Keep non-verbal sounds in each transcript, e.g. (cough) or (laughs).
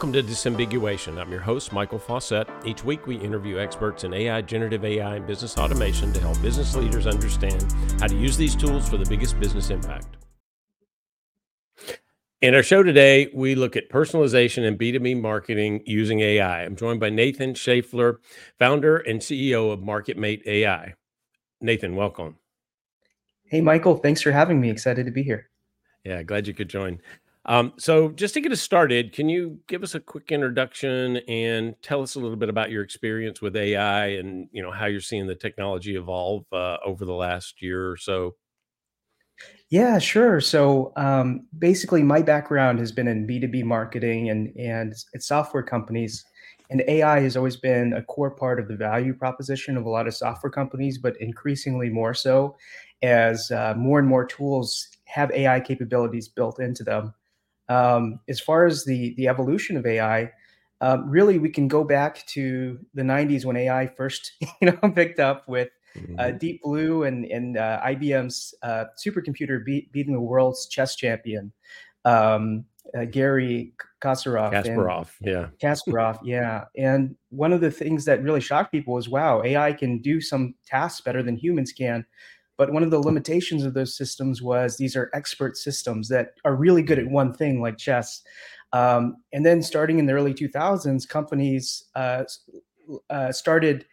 Welcome to Disambiguation. I'm your host, Michael Fawcett. Each week, we interview experts in AI, generative AI, and business automation to help business leaders understand how to use these tools for the biggest business impact. In our show today, we look at personalization and B2B marketing using AI. I'm joined by Nathan Schlaffer, founder and CEO of MarketMate AI. Nathan, welcome. Hey, Michael. Thanks for having me. Excited to be here. Yeah, glad you could join. Um, so, just to get us started, can you give us a quick introduction and tell us a little bit about your experience with AI and you know how you're seeing the technology evolve uh, over the last year or so? Yeah, sure. So um, basically, my background has been in B2B marketing and and software companies, and AI has always been a core part of the value proposition of a lot of software companies, but increasingly more so as uh, more and more tools have AI capabilities built into them. Um, as far as the the evolution of AI, um, really we can go back to the 90s when AI first (laughs) you know picked up with uh, hmm Deep Blue and and uh, IBM's uh, supercomputer beat, beating the world's chess champion um, uh, Gary Kasparov Kasparov, yeah. Kasparov. (laughs) Yeah, and one of the things that really shocked people was, wow, AI can do some tasks better than humans can. But one of the limitations of those systems was these are expert systems that are really good at one thing, like chess. Um, and then starting in the early 2000s, companies uh, uh, started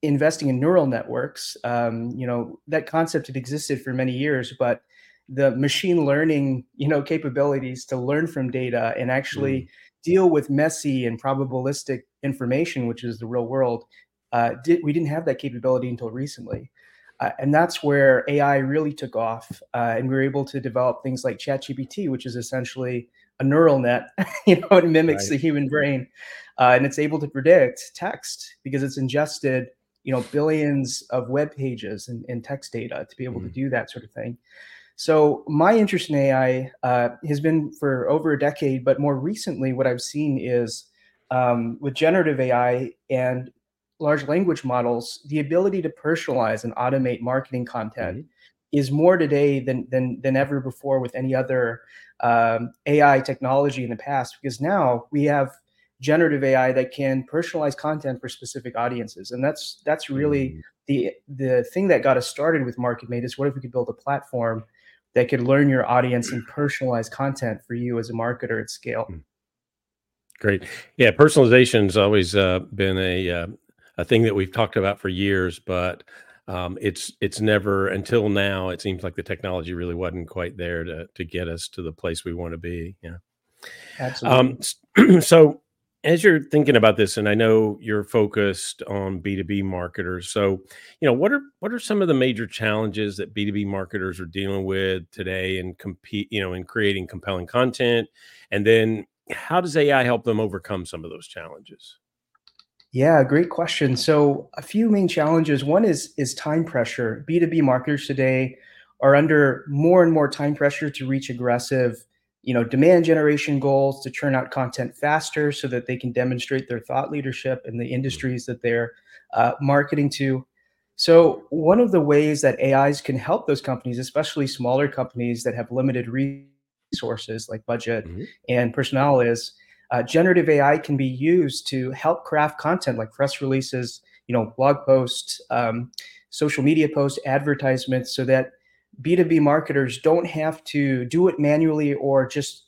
investing in neural networks. Um, you know, that concept had existed for many years, but the machine learning, you know, capabilities to learn from data and Mm, actually deal with messy and probabilistic information, which is the real world, uh, did, we didn't have that capability until recently. Uh, and that's where AI really took off. Uh, and we were able to develop things like ChatGPT, which is essentially a neural net. (laughs) you know, it mimics right. the human brain, uh, and it's able to predict text because it's ingested, you know, billions of web pages and, and text data to be able to Mm, do that sort of thing. So my interest in AI uh, has been for over a decade, but more recently, what I've seen is um, with generative AI and large language models, the ability to personalize and automate marketing content mhm, is more today than than than ever before with any other um, AI technology in the past. Because now we have generative AI that can personalize content for specific audiences, and that's that's really mm. the the thing that got us started with MarketMate is what if we could build a platform that could learn your audience and personalize content for you as a marketer at scale. mm. Great. Yeah, personalization's always uh, been a uh, a thing that we've talked about for years, but um, it's it's never until now. It seems like the technology really wasn't quite there to to get us to the place we want to be. Yeah. Um, Absolutely. s- (clears throat) so as you're thinking about this, and I know you're focused on B2B marketers, so you know what are what are some of the major challenges that B2B marketers are dealing with today and compete, you know, in creating compelling content, and then how does AI help them overcome some of those challenges? Yeah, great question. So a few main challenges. One is is time pressure. B2B marketers today are under more and more time pressure to reach aggressive, you know, demand generation goals, to churn out content faster so that they can demonstrate their thought leadership in the industries that they're uh, marketing to. So one of the ways that AIs can help those companies, especially smaller companies that have limited resources like budget mhm, and personnel, is uh, generative AI can be used to help craft content like press releases, you know, blog posts, um, social media posts, advertisements, so that B2B marketers don't have to do it manually or just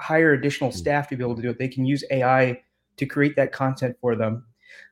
hire additional mm, staff to be able to do it. They can use AI to create that content for them.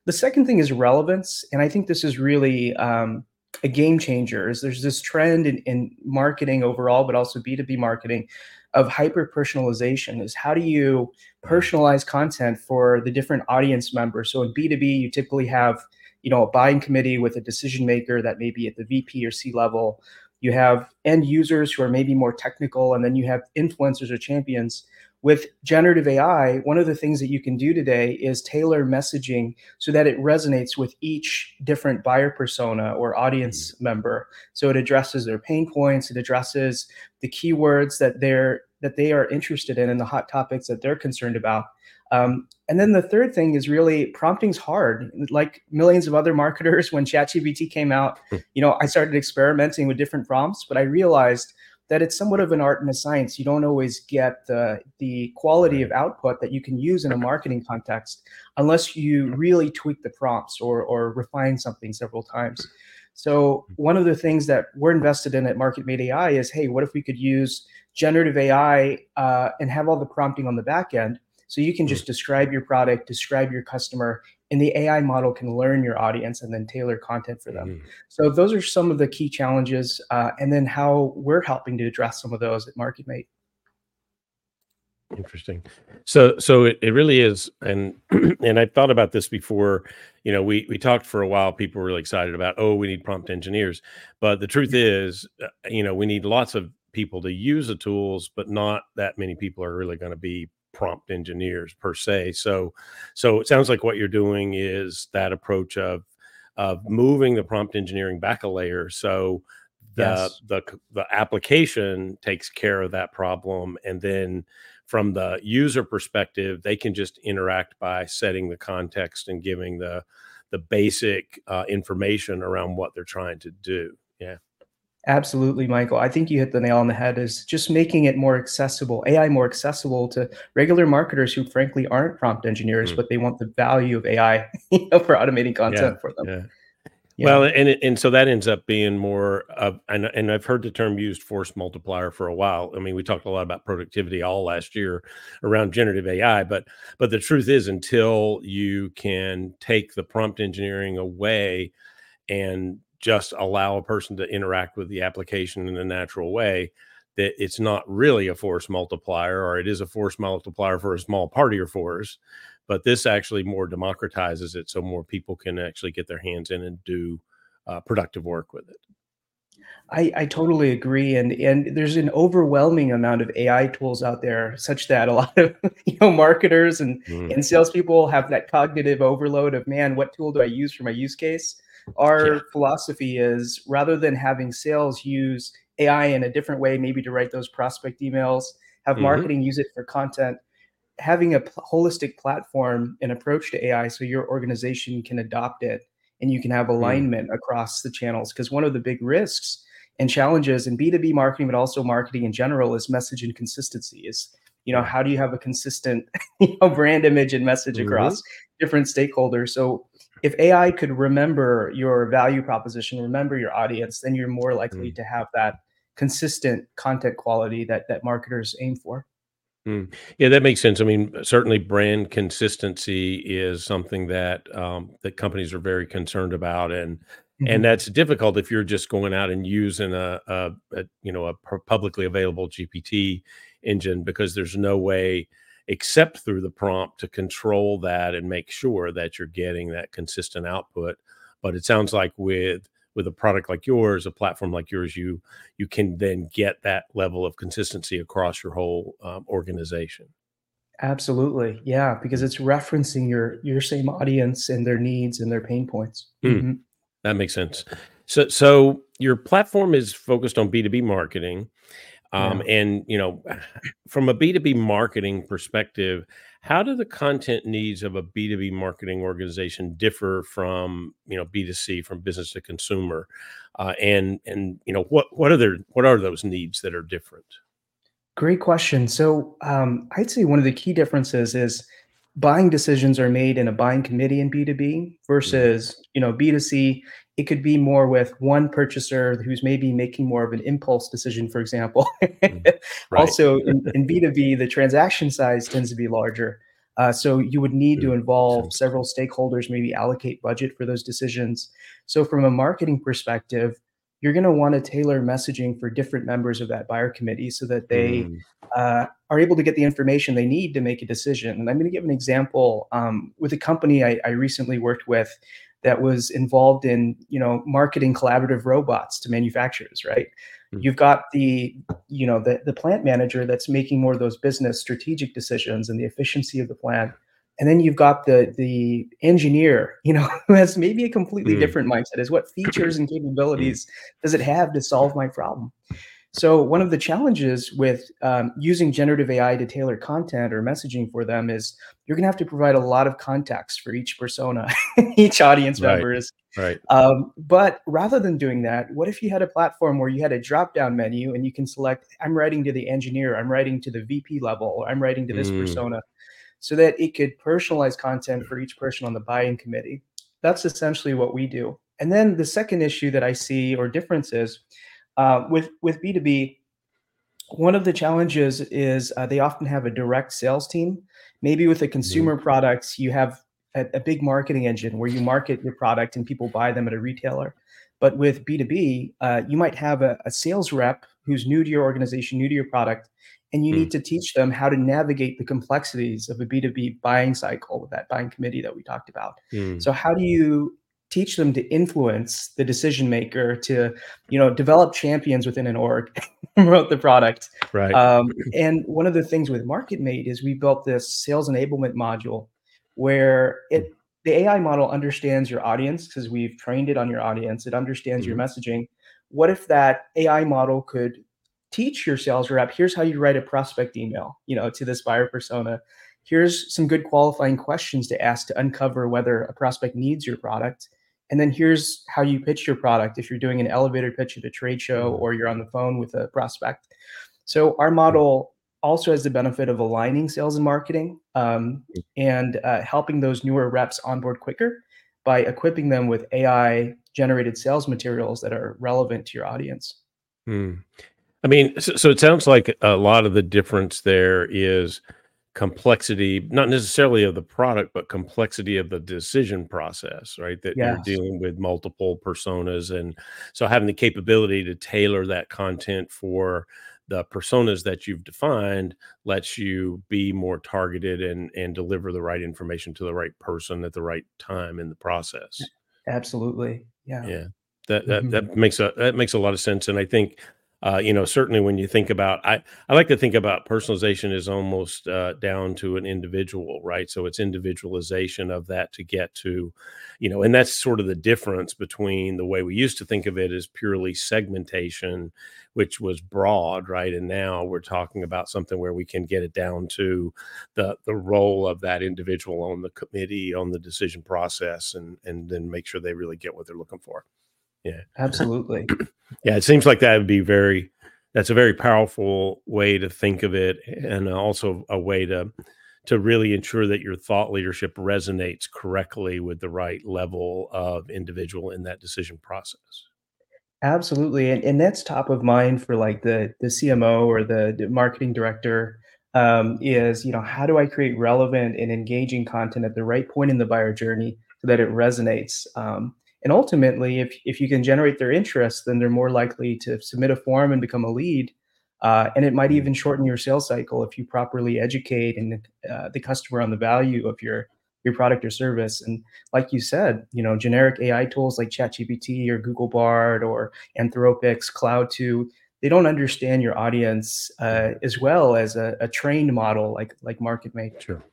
The second thing is relevance, and I think this is really um, a game changer. Is there's this trend in, in marketing overall, but also B2B marketing of hyper personalization. Is how do you personalize content for the different audience members? So in B2B, you typically have you know a buying committee with a decision maker that may be at the VP or C level. You have end users who are maybe more technical, and then you have influencers or champions with generative AI, one of the things that you can do today is tailor messaging so that it resonates with each different buyer persona or audience member. So it addresses their pain points, it addresses the keywords that they're that they are interested in and the hot topics that they're concerned about. Um, and then the third thing is really prompting's hard. Like millions of other (laughs) marketers, when ChatGPT came out, you know, I started experimenting with different prompts, but I realized that it's somewhat of an art and a science. You don't always get the the quality of output that you can use in a marketing context unless you really tweak the prompts or or refine something several times. So one of the things that we're invested in at MarketMate AI is, hey, what if we could use generative AI uh, and have all the prompting on the back end, so you can just describe your product, describe your customer, and the AI model can learn your audience and then tailor content for them. Mm-hmm. So those are some of the key challenges, uh, and then how we're helping to address some of those at MarketMate. Interesting. So so it, it really is, and (clears throat) and I thought about this before. You know, we we talked for a while. People were really excited about, oh, we need prompt engineers, but the truth is, uh, you know, we need lots of people to use the tools, but not that many people are really going to be prompt engineers per se. So so it sounds like what you're doing is that approach of of moving the prompt engineering back a layer. So the yes. the the application takes care of that problem and then from the user perspective they can just interact by setting the context and giving the the basic uh, information around what they're trying to do yeah Absolutely, Michael. I think you hit the nail on the head is just making it more accessible, AI more accessible to regular marketers who frankly aren't prompt engineers, mm. but they want the value of AI (laughs) you know, for automating content yeah, for them. Yeah. Yeah. Well, and and so that ends up being more of, and and I've heard the term used force multiplier for a while. I mean, we talked a lot about productivity all last year around generative AI, but but the truth is, until you can take the prompt engineering away and just allow a person to interact with the application in a natural way, that it's not really a force multiplier, or it is a force multiplier for a small part of your force but this actually more democratizes it so more people can actually get their hands in and do uh, productive work with it I, I totally agree, and and there's an overwhelming amount of AI tools out there, such that a lot of (laughs) you know marketers and mm. and salespeople have that cognitive overload of man, what tool do I use for my use case? Our yeah. philosophy is rather than having sales use AI in a different way, maybe to write those prospect emails, have mm-hmm. marketing use it for content having a holistic platform and approach to AI so your organization can adopt it and you can have hmm. alignment mm. across the channels. Because one of the big risks and challenges in B2B marketing, but also marketing in general, is message inconsistency. Is you know how do you have a consistent (laughs) you know, brand image and message mm-hmm. across different stakeholders? So if AI could remember your value proposition, remember your audience, then you're more likely mm. to have that consistent content quality that that marketers aim for. Mm. Yeah, that makes sense. I mean, certainly brand consistency is something that um, that companies are very concerned about, and mm-hmm. and that's difficult if you're just going out and using a, a, a you know a publicly available GPT engine because there's no way except through the prompt to control that and make sure that you're getting that consistent output. But it sounds like with with a product like yours, a platform like yours, you you can then get that level of consistency across your whole um, organization. Absolutely, yeah, because it's referencing your your same audience and their needs and their pain points. Mm, mm-hmm. That makes sense. So so your platform is focused on B two B marketing, um, yeah. and you know, (sighs) from a B two B marketing perspective, how do the content needs of a B2B marketing organization differ from, you know, B2C from business to consumer? Uh, and and you know what what are their what are those needs that are different? Great question. So um, I'd say one of the key differences is buying decisions are made in a buying committee in B2B mm-hmm. versus, you know, B2C it could be more with one purchaser who's maybe making more of an impulse decision, for example. (laughs) Mm, right. also, (laughs) in, in, B2B, the transaction size tends to be larger. Uh, so you would need to involve several stakeholders, maybe allocate budget for those decisions. So from a marketing perspective, you're going to want to tailor messaging for different members of that buyer committee so that they mm. uh, are able to get the information they need to make a decision. And I'm going to give an example um, with a company I, I recently worked with that was involved in you know marketing collaborative robots to manufacturers right mm-hmm. you've got the you know the, the plant manager that's making more of those business strategic decisions and the efficiency of the plant and then you've got the the engineer you know (laughs) who has maybe a completely mm-hmm. different mindset is what features and capabilities does it have to solve my problem So one of the challenges with um, using generative AI to tailor content or messaging for them is you're going to have to provide a lot of context for each persona, (laughs) each audience Right. members. Right. Um, but rather than doing that, what if you had a platform where you had a drop-down menu and you can select, I'm writing to the engineer, I'm writing to the VP level, or I'm writing to this Mm, persona, so that it could personalize content for each person on the buying committee. That's essentially what we do. And then the second issue that I see or difference is uh, with with B2B, one of the challenges is uh, they often have a direct sales team. Maybe with the mhm, consumer products, you have a, a big marketing engine where you market your product and people buy them at a retailer. But with B2B, uh, you might have a, a sales rep who's new to your organization, new to your product, and you mm, need to teach them how to navigate the complexities of a B2B buying cycle with that buying committee that we talked about. mm. So how do you teach them to influence the decision maker to, you know, develop champions within an org, (laughs) promote the product, Right. um, and one of the things with MarketMate is we built this sales enablement module where it the AI model understands your audience because we've trained it on your audience. It understands your Mhm, messaging. What if that AI model could teach your sales rep, here's how you write a prospect email, you know, to this buyer persona. Here's some good qualifying questions to ask to uncover whether a prospect needs your product. And then here's how you pitch your product if you're doing an elevator pitch at a trade show mhm, or you're on the phone with a prospect so our model also has the benefit of aligning sales and marketing um, and uh, helping those newer reps onboard quicker by equipping them with AI generated sales materials that are relevant to your audience. mm. I mean, so, so it sounds like a lot of the difference there is complexity, not necessarily of the product, but complexity of the decision process, right? That you're dealing with multiple personas. And so having the capability to tailor that content for the personas that you've defined lets you be more targeted and and deliver the right information to the right person at the right time in the process. absolutely. Yeah. Yeah. That that Mhm. that makes a that makes a lot of sense, and I think, uh, you know, certainly when you think about I I like to think about personalization is almost, uh, down to an individual, right? So it's individualization of that to get to, you know, and that's sort of the difference between the way we used to think of it as purely segmentation, which was broad, right? And now we're talking about something where we can get it down to the the role of that individual on the committee, on the decision process, and and then make sure they really get what they're looking for. Yeah. Absolutely. (clears throat) Yeah, it seems like that would be very that's a very powerful way to think of it and also a way to to really ensure that your thought leadership resonates correctly with the right level of individual in that decision process. Absolutely, and and that's top of mind for, like, the the CMO or the the marketing director, um, is, you know, how do I create relevant and engaging content at the right point in the buyer journey so that it resonates? Um, and ultimately, if if you can generate their interest, then they're more likely to submit a form and become a lead, uh, and it might Mm, even shorten your sales cycle if you properly educate and, uh, the customer on the value of your your product or service, and like you said, you know, generic AI tools like ChatGPT or Google Bard or Anthropic's Claude 2, they don't understand your audience uh, as well as a, a trained model like like MarketMate. Sure.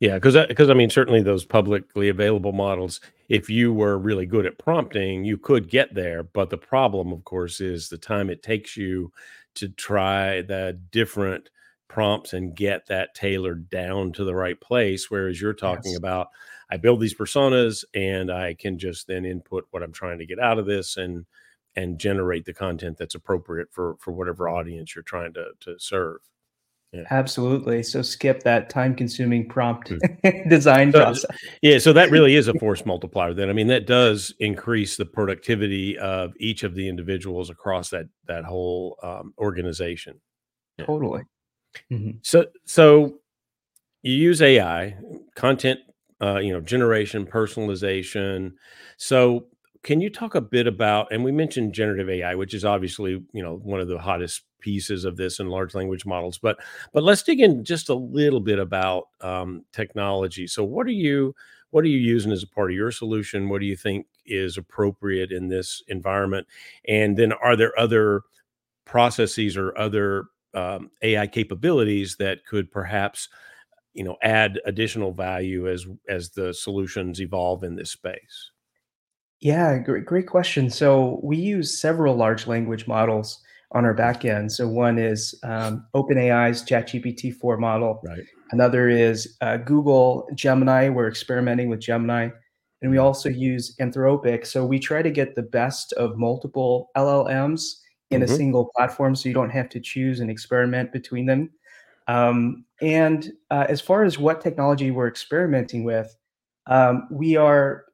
Yeah, because because I mean, certainly those publicly available models, if you were really good at prompting, you could get there. But the problem, of course, is the time it takes you to try the different prompts and get that tailored down to the right place. Whereas you're talking Yes, about, I build these personas and I can just then input what I'm trying to get out of this and and generate the content that's appropriate for for whatever audience you're trying to to serve. Yeah. absolutely. So skip that time-consuming prompt (laughs) design So process. yeah, so that really is a force multiplier then. I mean, that does increase the productivity of each of the individuals across that that whole, um, organization. Yeah. Totally. Mhm. So so you use AI, content, uh, you know, generation, personalization. So can you talk a bit about and we mentioned generative AI, which is obviously, you know, one of the hottest pieces of this in large language models, but but let's dig in just a little bit about um, technology. So what are you what are you using as a part of your solution? What do you think is appropriate in this environment? And then are there other processes or other um, AI capabilities that could perhaps you know add additional value as as the solutions evolve in this space. Yeah, great, great question. So we use several large language models. on our back end. So one is um, OpenAI's ChatGPT 4 model. Right. Another is uh, Google Gemini. We're experimenting with Gemini. And we also use Anthropic. So we try to get the best of multiple LLMs in mm-hmm. a single platform so you don't have to choose and experiment between them. Um, and uh, as far as what technology we're experimenting with, um, we are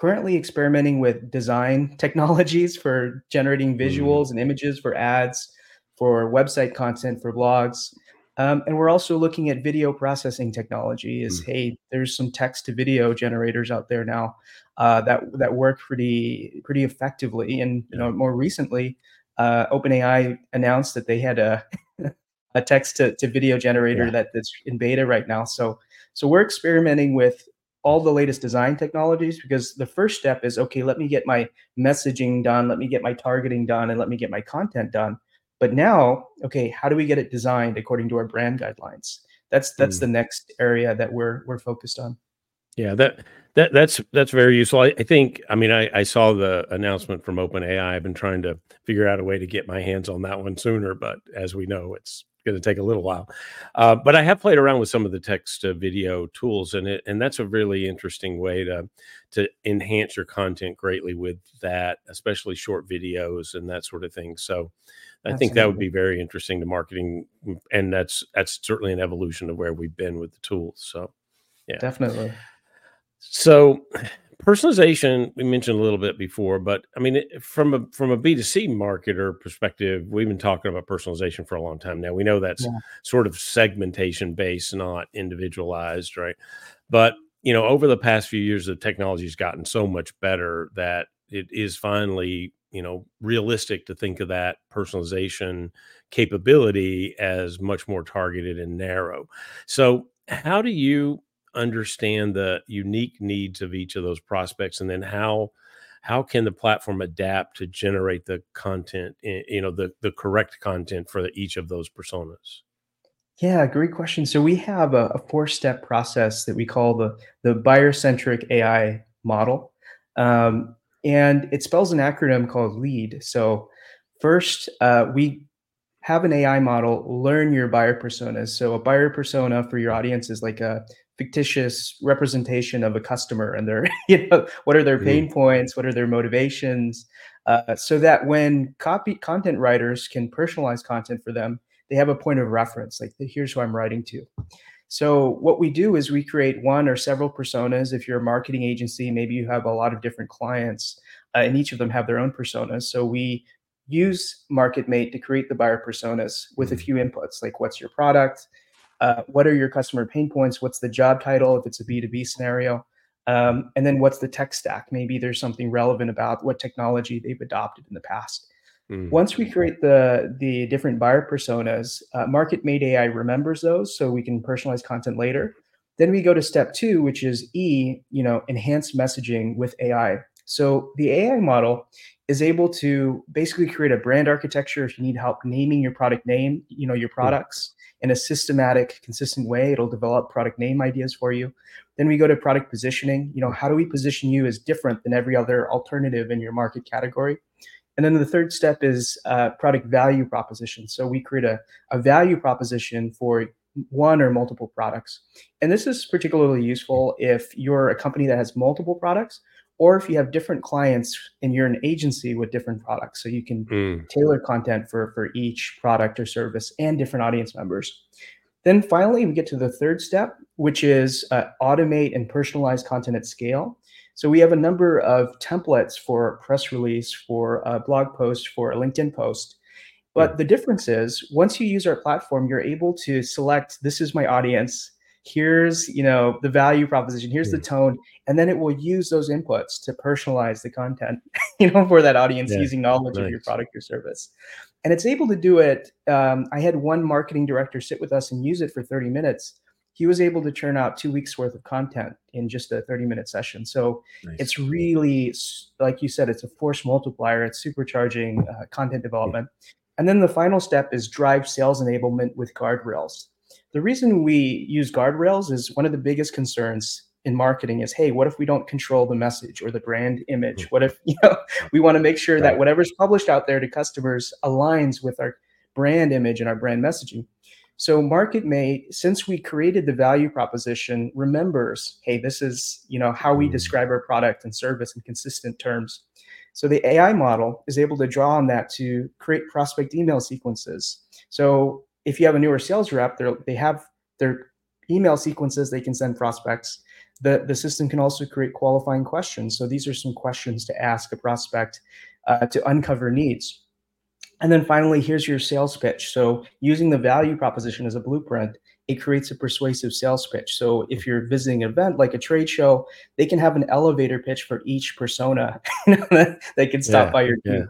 currently experimenting with design (laughs) technologies for generating mm. visuals mm. and images for ads, for website content, for blogs. Um, and we're also looking at video processing technology. Is mm. hey, there's some text to video generators out there now uh, that that work pretty pretty effectively. And you know, more recently, uh, OpenAI announced that they had a (laughs) a text to, to video generator yeah. that, that's in beta right now. So so we're experimenting with all the latest design technologies because the first step is okay let me get my messaging done let me get my targeting done and let me get my content done. But now okay how do we get it designed according to our brand guidelines? That's that's mm. the next area that we're we're focused on. Yeah that that that's that's very useful. I, I think i mean I, I saw the announcement from openai. I've been trying to figure out a way to get my hands on that one sooner but as we know it's going to take a little while. Uh, but I have played around with some of the text to video tools, and it and that's a really interesting way to to enhance your content greatly with that, especially short videos and that sort of thing. So. I Absolutely. think that would be very interesting to marketing, and that's that's certainly an evolution of where we've been with the tools. So, yeah, definitely. So, personalization we mentioned a little bit before but i mean from a from a b2c marketer perspective we've been talking about personalization for a long time now. We know that's yeah. sort of segmentation based not individualized right? But you know over the past few years the technology has gotten so much better that it is finally you know realistic to think of that personalization capability as much more targeted and narrow. So how do you understand the unique needs of each of those prospects and then how how can the platform adapt to generate the content eh, you know the the correct content for each of those personas? Yeah great question. So we have a, a four step process that we call the the buyer centric ai model um, and it spells an acronym called lead. So first uh, we have an ai model learn your buyer personas. So a buyer persona for your audience is like a fictitious representation of a customer and their (laughs) you know what are their pain mm. points what are their motivations uh, so that when copy content writers can personalize content for them they have a point of reference like here's who i'm writing to so what we do is we create one or several personas if you're a marketing agency maybe you have a lot of different clients uh, and each of them have their own personas so we use marketmate to create the buyer personas with a mm. few inputs like what's your product uh, what are your customer pain points? What's the job title if it's a B2B scenario? Um, and then what's the tech stack? Maybe there's something relevant about what technology they've adopted in the past. Mm. Once we create the the different buyer personas, uh, Marketmate AI remembers those, so we can personalize content later. Then we go to step two, which is E, you know, enhanced messaging with AI. So the AI model is able to basically create a brand architecture if you need help naming your product name, you know, your hmm. products in a systematic, consistent way. It'll develop product name ideas for you. Then we go to product positioning. You know, how do we position you as different than every other alternative in your market category? And then the third step is uh, product value proposition. So we create a, a value proposition for one or multiple products. And this is particularly useful if you're a company that has multiple products or if you have different clients and you're an agency with different products. So you can mm. tailor content for for each product or service and different audience members. Then finally we get to the third step which is uh, automate and personalize content at scale. So we have a number of templates for press release for a blog post for a linkedin post. But mm. the difference is once you use our platform you're able to select this is my audience here's you know the value proposition here's the tone and then it will use those inputs to personalize the content (laughs) you know for that audience yeah. using knowledge nice. of your product or service and it's able to do it um, i had one marketing director sit with us and use it for 30 minutes he was able to churn out two weeks worth of content in just a 30 minute session so nice. it's really like you said it's a force multiplier it's supercharging uh, content development yeah. and then the final step is drive sales enablement with guardrails the reason we use guardrails is one of the biggest concerns in marketing is, hey, what if we don't control the message or the brand image? Mm. What if (laughs) you know we want to make sure that whatever's published out there to customers aligns with our brand image and our brand messaging? So MarketMate, since we created the value proposition, remembers, hey, this is you know how we Mm. describe our product and service in consistent terms. So the AI model is able to draw on that to create prospect email sequences. So if you have a newer sales rep, they they have their email sequences they can send prospects. The, the system can also create qualifying questions. So these are some questions to ask a prospect uh, to uncover needs. And then finally, here's your sales pitch. So using the value proposition as a blueprint, it creates a persuasive sales pitch. So if you're visiting an event like a trade show, they can have an elevator pitch for each persona (laughs) that, can stop Yeah, by your yeah. booth.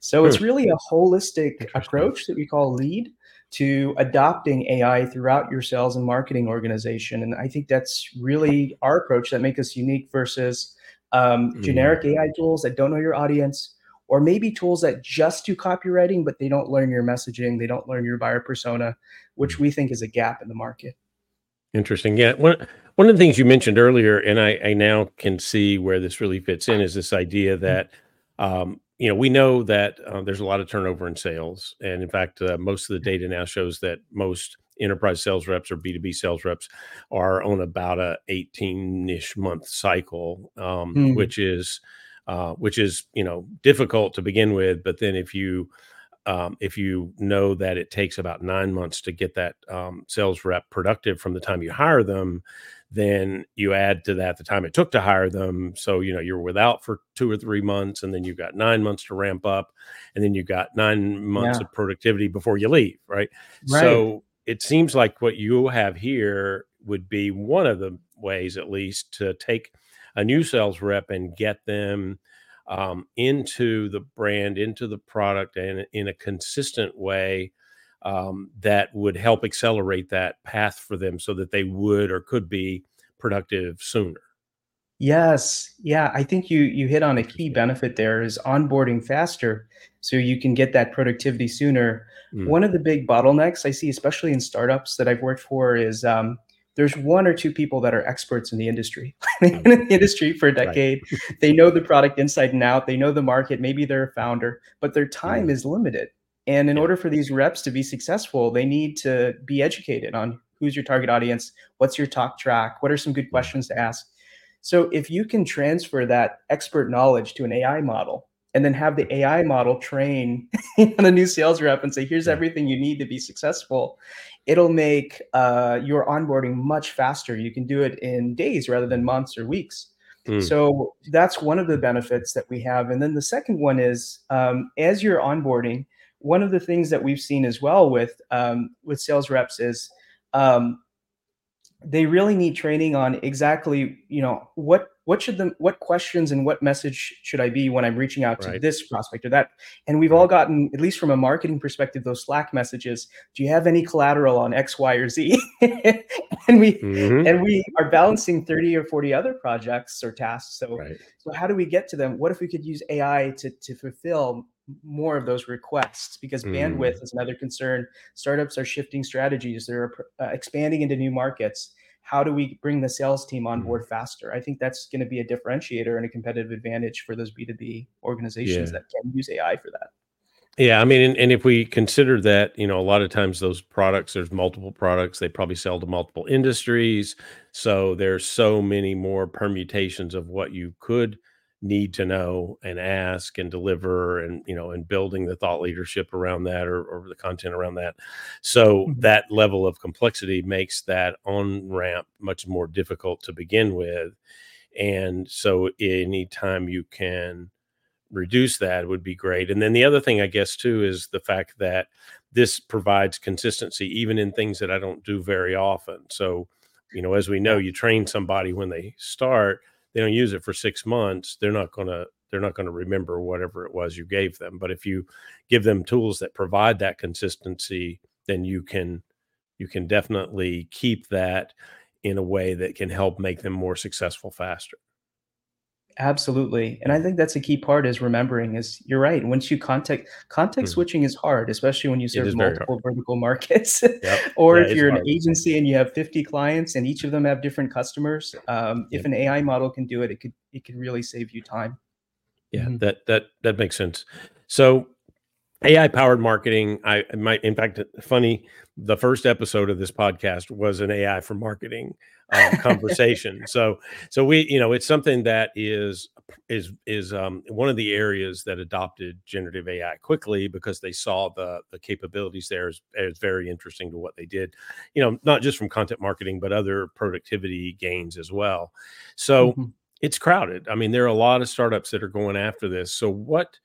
So it's Hmm. really a holistic approach that we call lead to adopting AI throughout your sales and marketing organization. And I think that's really our approach that make us unique versus um, Mm. generic AI tools that don't know your audience, or maybe tools that just do copywriting, but they don't learn your messaging, they don't learn your buyer persona, which we think is a gap in the market. Interesting. Yeah. One one of the things you mentioned earlier, and I, I now can see where this really fits in, is this idea that um, you know we know that uh, there's a lot of turnover in sales, and in fact, uh, most of the data now shows that most enterprise sales reps or B2B sales reps are on about a 18-ish month cycle, um, Hmm. which is uh, which is you know difficult to begin with, but then if you um, if you know that it takes about nine months to get that um, sales rep productive from the time you hire them, then you add to that the time it took to hire them. So, you know, you're without for two or three months, and then you've got nine months to ramp up, and then you've got nine months Yeah. of productivity before you leave, right? Right. So it seems like what you have here would be one of the ways, at least, to take a new sales rep and get them um, into the brand, into the product, and in a consistent way um, that would help accelerate that path for them so that they would or could be productive sooner. Yes. Yeah, I think you you hit on a key benefit there is onboarding faster so you can get that productivity sooner. Mm. One of the big bottlenecks I see, especially in startups that I've worked for, is um, there's one or two people that are experts in the industry. (laughs) They've been in the industry for a Right. decade. They know the product inside and out. They know the market. Maybe they're a founder, but their time Mm. is limited. And in Yeah. order for these reps to be successful, they need to be educated on who's your target audience, what's your talk track, what are some good questions to ask. So if you can transfer that expert knowledge to an AI model and then have the AI model train (laughs) on a new sales rep and say, here's everything you need to be successful, it'll make uh, your onboarding much faster. You can do it in days rather than months or weeks. Mm. So that's one of the benefits that we have. And then the second one is um, as you're onboarding, one of the things that we've seen as well with um, with sales reps is um, they really need training on exactly you know what what should the what questions and what message should I be when I'm reaching out to Right. this prospect or that. And we've all gotten at least from a marketing perspective those Slack messages. Do you have any collateral on X, Y, or Z? (laughs) and we Mhm. and we are balancing 30 or 40 other projects or tasks. So Right. so how do we get to them? What if we could use AI to to fulfill more of those requests? Because Mm. bandwidth is another concern. Startups are shifting strategies. They're uh, expanding into new markets. How do we bring the sales team on Mhm. board faster? I think that's going to be a differentiator and a competitive advantage for those B2B organizations Yeah. that can use AI for that. Yeah, I mean, and, and if we consider that, you know, a lot of times those products, there's multiple products, they probably sell to multiple industries. So there's so many more permutations of what you could need to know and ask and deliver and, you know, and building the thought leadership around that or, or the content around that. So Mhm. that level of complexity makes that on ramp much more difficult to begin with. And so anytime you can reduce that would be great. And then the other thing, I guess, too, is the fact that this provides consistency even in things that I don't do very often. So, you know, as we know, you train somebody when they start, they don't use it for six months, they're not going to they're not going to remember whatever it was you gave them. But if you give them tools that provide that consistency, then you can you can definitely keep that in a way that can help make them more successful faster. Absolutely, and I think that's a key part is remembering is you're right, once you context context Mhm. switching is hard, especially when you serve is very hard. multiple vertical markets, Yep. (laughs) or Yeah, if you're an hard. agency and you have 50 clients and each of them have different customers, um, if an AI model can do it, it could it could really save you time. Yeah, Mhm. that that that makes sense. So AI powered marketing, I might in fact, funny, the first episode of this podcast was an AI for marketing, uh, (laughs) conversation. So so we you know, it's something that is is is, um, one of the areas that adopted generative AI quickly because they saw the the capabilities there as as very interesting to what they did, you know, not just from content marketing, but other productivity gains as well. So, Mhm. it's crowded. I mean, there are a lot of startups that are going after this. So what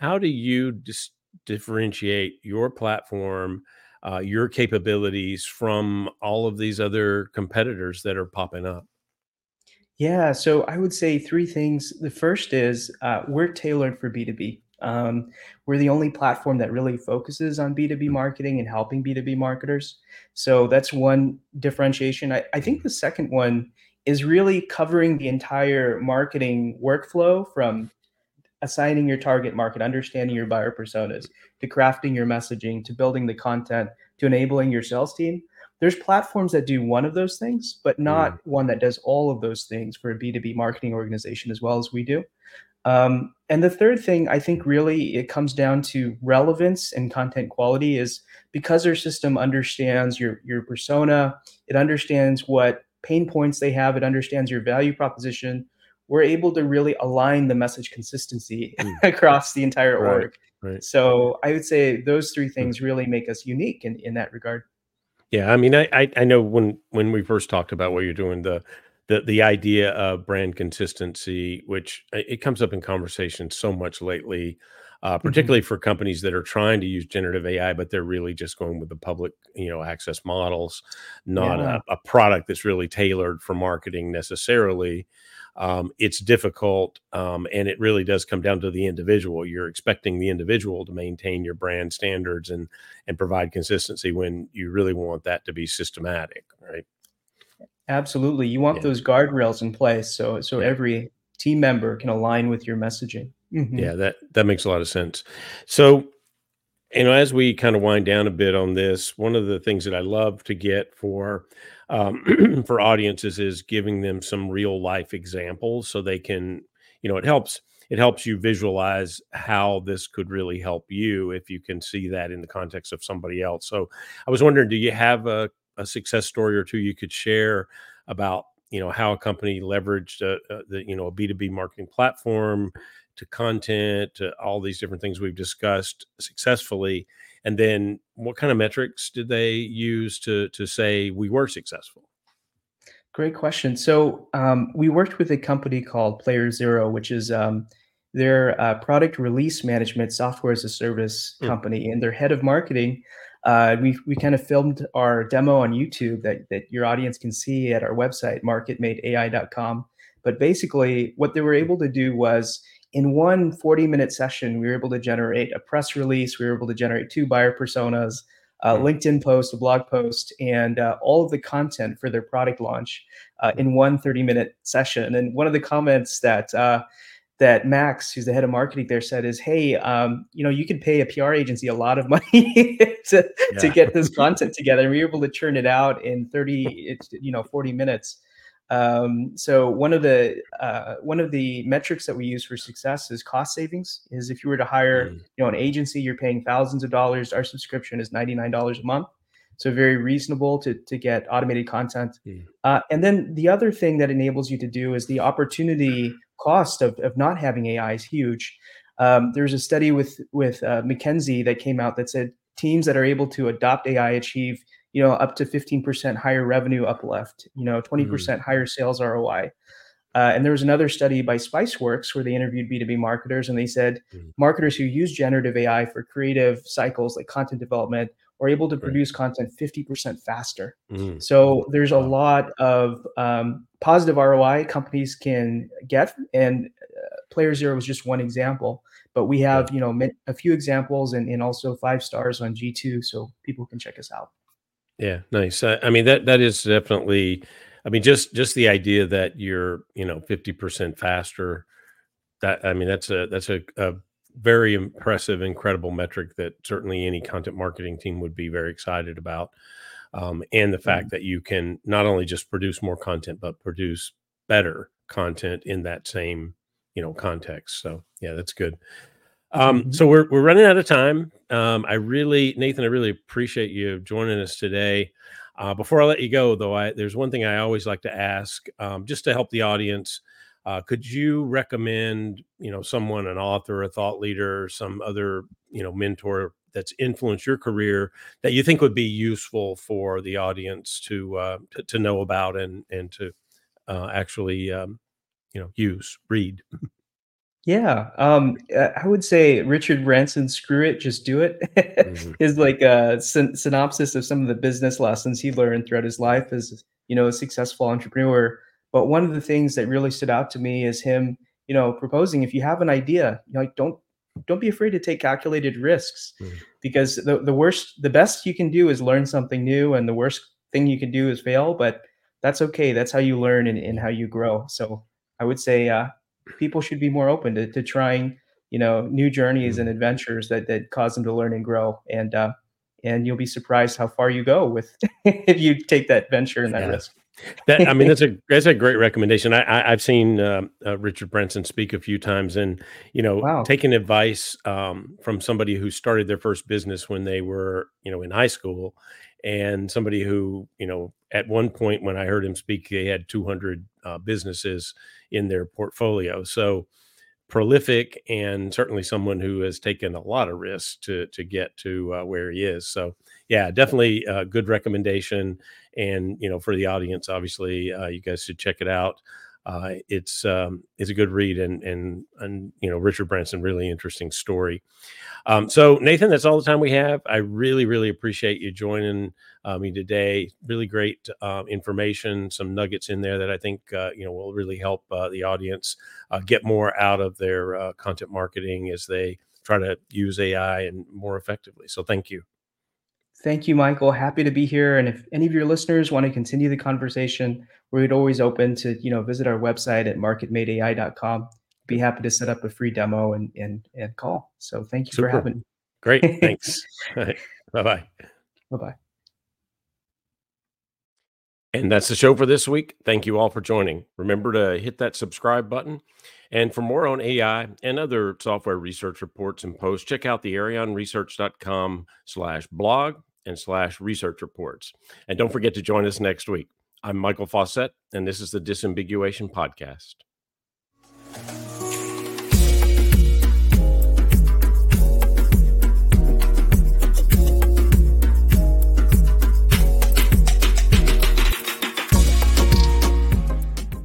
how do you dis differentiate your platform, uh, your capabilities from all of these other competitors that are popping up? Yeah, so I would say 3 things. The first is, uh, we're tailored for B2B. Um, we're the only platform that really focuses on B2B Mm, marketing and helping B2B marketers. So that's one differentiation. I, I think the second one is really covering the entire marketing workflow from assigning your target market, understanding your buyer personas, to crafting your messaging, to building the content, to enabling your sales team. There's platforms that do one of those things, but mm, not one that does all of those things for a B2B marketing organization as well as we do. Um, and the third thing, I think really it comes down to relevance and content quality is because our system understands your your persona, it understands what pain points they have, it understands your value proposition. We're able to really align the message consistency mm. (laughs) across the entire Right, org. right. So I would say those three Mm. things really make us unique in, in that regard. Yeah, I mean, I I I know when when we first talked about what you're doing, the the the idea of brand consistency, which it comes up in conversation so much lately, uh, Mhm. particularly for companies that are trying to use generative AI, but they're really just going with the public, you know, access models, not Yeah, a a product that's really tailored for marketing necessarily. Um, it's difficult, um, and it really does come down to the individual. You're expecting the individual to maintain your brand standards and and provide consistency when you really want that to be systematic, right? absolutely. You want Yeah, those guardrails in place so so yeah, every team member can align with your messaging. Mhm. yeah. That that makes a lot of sense. So, you know, as we kind of wind down a bit on this, one of the things that I love to get for um, (clears throat) for audiences is giving them some real life examples so they can, you know, it helps it helps you visualize how this could really help you if you can see that in the context of somebody else. So, I was wondering, do you have a, a success story or two you could share about, you know, how a company leveraged a, a, the, you know, a B two B marketing platform to content to all these different things we've discussed successfully and then what kind of metrics did they use to to say we were successful Great question. So um, we worked with a company called Player Zero, which is um, their uh, product release management software as a service Hmm, company, and their head of marketing. Uh, we we kind of filmed our demo on YouTube that that your audience can see at our website marketmateai.com. But basically, what they were able to do was in one 40 minute session, we were able to generate a press release. We were able to generate two buyer personas, a hmm, LinkedIn post, a blog post, and uh, all of the content for their product launch uh, hmm, in one 30 minute session. And one of the comments that uh, that Max, who's the head of marketing there, said is, "Hey, um, you know, you could pay a PR agency a lot of (laughs) money to to get this content together, and we were able to churn it out in 30, it's you know, 40 minutes." Um, so one of the uh, one of the metrics that we use for success is cost savings. Is if you were to hire, Mm, you know, an agency, you're paying thousands of dollars. Our subscription is ninety nine dollars a month, so very reasonable to to get automated content. mm, Uh, and then the other thing that enables you to do is the opportunity cost of, of not having AI is huge. Um, there's a study with with uh, McKinsey that came out that said teams that are able to adopt AI achieve you know up to 15% higher revenue uplift, you know mm, 20% higher sales ROI. Uh, and there was another study by Spiceworks where they interviewed B2B marketers and they said mm, marketers who use generative AI for creative cycles like content development are able to right produce content 50% faster. mm, So there's a lot of um, positive ROI companies can get, and uh, Player Zero was just one example. But we have, you know, a few examples and, and also five stars on G2, so people can check us out. Yeah, nice. I, I mean that that is definitely I mean, just just the idea that you're, you know, 50% faster, that I mean, that's a that's a, a very impressive, incredible metric that certainly any content marketing team would be very excited about. Um, and the fact Mhm. that you can not only just produce more content, but produce better content in that same, you know, context. So yeah, that's good. Um, Mhm. so we're we're running out of time. Um, I really, Nathan, I really appreciate you joining us today. Uh, before I let you go, though, I there's one thing I always like to ask, um, just to help the audience. Uh, could you recommend, you know, someone, an author, a thought leader, some other, you know, mentor that's influenced your career that you think would be useful for the audience to uh, to, to know about and and to uh, actually, um, you know, use, read? (laughs) Yeah, um, uh, I would say Richard Branson's "Screw It, Just Do It" Mhm. (laughs) is like a syn synopsis of some of the business lessons he learned throughout his life as, you know, a successful entrepreneur. But one of the things that really stood out to me is him, you know, proposing if you have an idea, you know, like don't don't be afraid to take calculated risks Mhm. because the the worst the best you can do is learn something new and the worst thing you can do is fail, but that's okay. That's how you learn and, and how you grow. So I would say uh, people should be more open to, to trying you know new journeys and Mhm. adventures that that cause them to learn and grow and uh and you'll be surprised how far you go with (laughs) if you take that venture and that Yeah. risk That I mean, that's a (laughs) that's a great recommendation. I, I I've seen um, uh, Richard Branson speak a few times, and you know, wow taking advice um, from somebody who started their first business when they were you know in high school, and somebody who you know at one point when I heard him speak, they had 200 uh, businesses in their portfolio. So prolific and certainly someone who has taken a lot of risks to to get to uh, where he is. So yeah, definitely a good recommendation. And you know, for the audience, obviously, uh, you guys should check it out. Uh, it's um, it's a good read, and and and you know, Richard Branson, really interesting story. Um, so, Nathan, that's all the time we have. I really, really appreciate you joining uh, me today. Really great uh, information, some nuggets in there that I think uh, you know will really help uh, the audience uh, get more out of their content marketing as they try to use AI and more effectively. So, thank you. Thank you michael happy to be here and if any of your listeners want to continue the conversation we're always open to you know visit our website at marketmateai.com be happy to set up a free demo and and, and call so thank you for Super. having Great. me (laughs) Thanks. (laughs) bye bye. bye-bye And that's the show for this week. Thank you all for joining. Remember to hit that subscribe button. And for more on AI and other software research reports and posts, check out the arionresearch.com slash blog and slash research reports. And don't forget to join us next week. I'm Michael Fauscette, and this is the Disambiguation Podcast.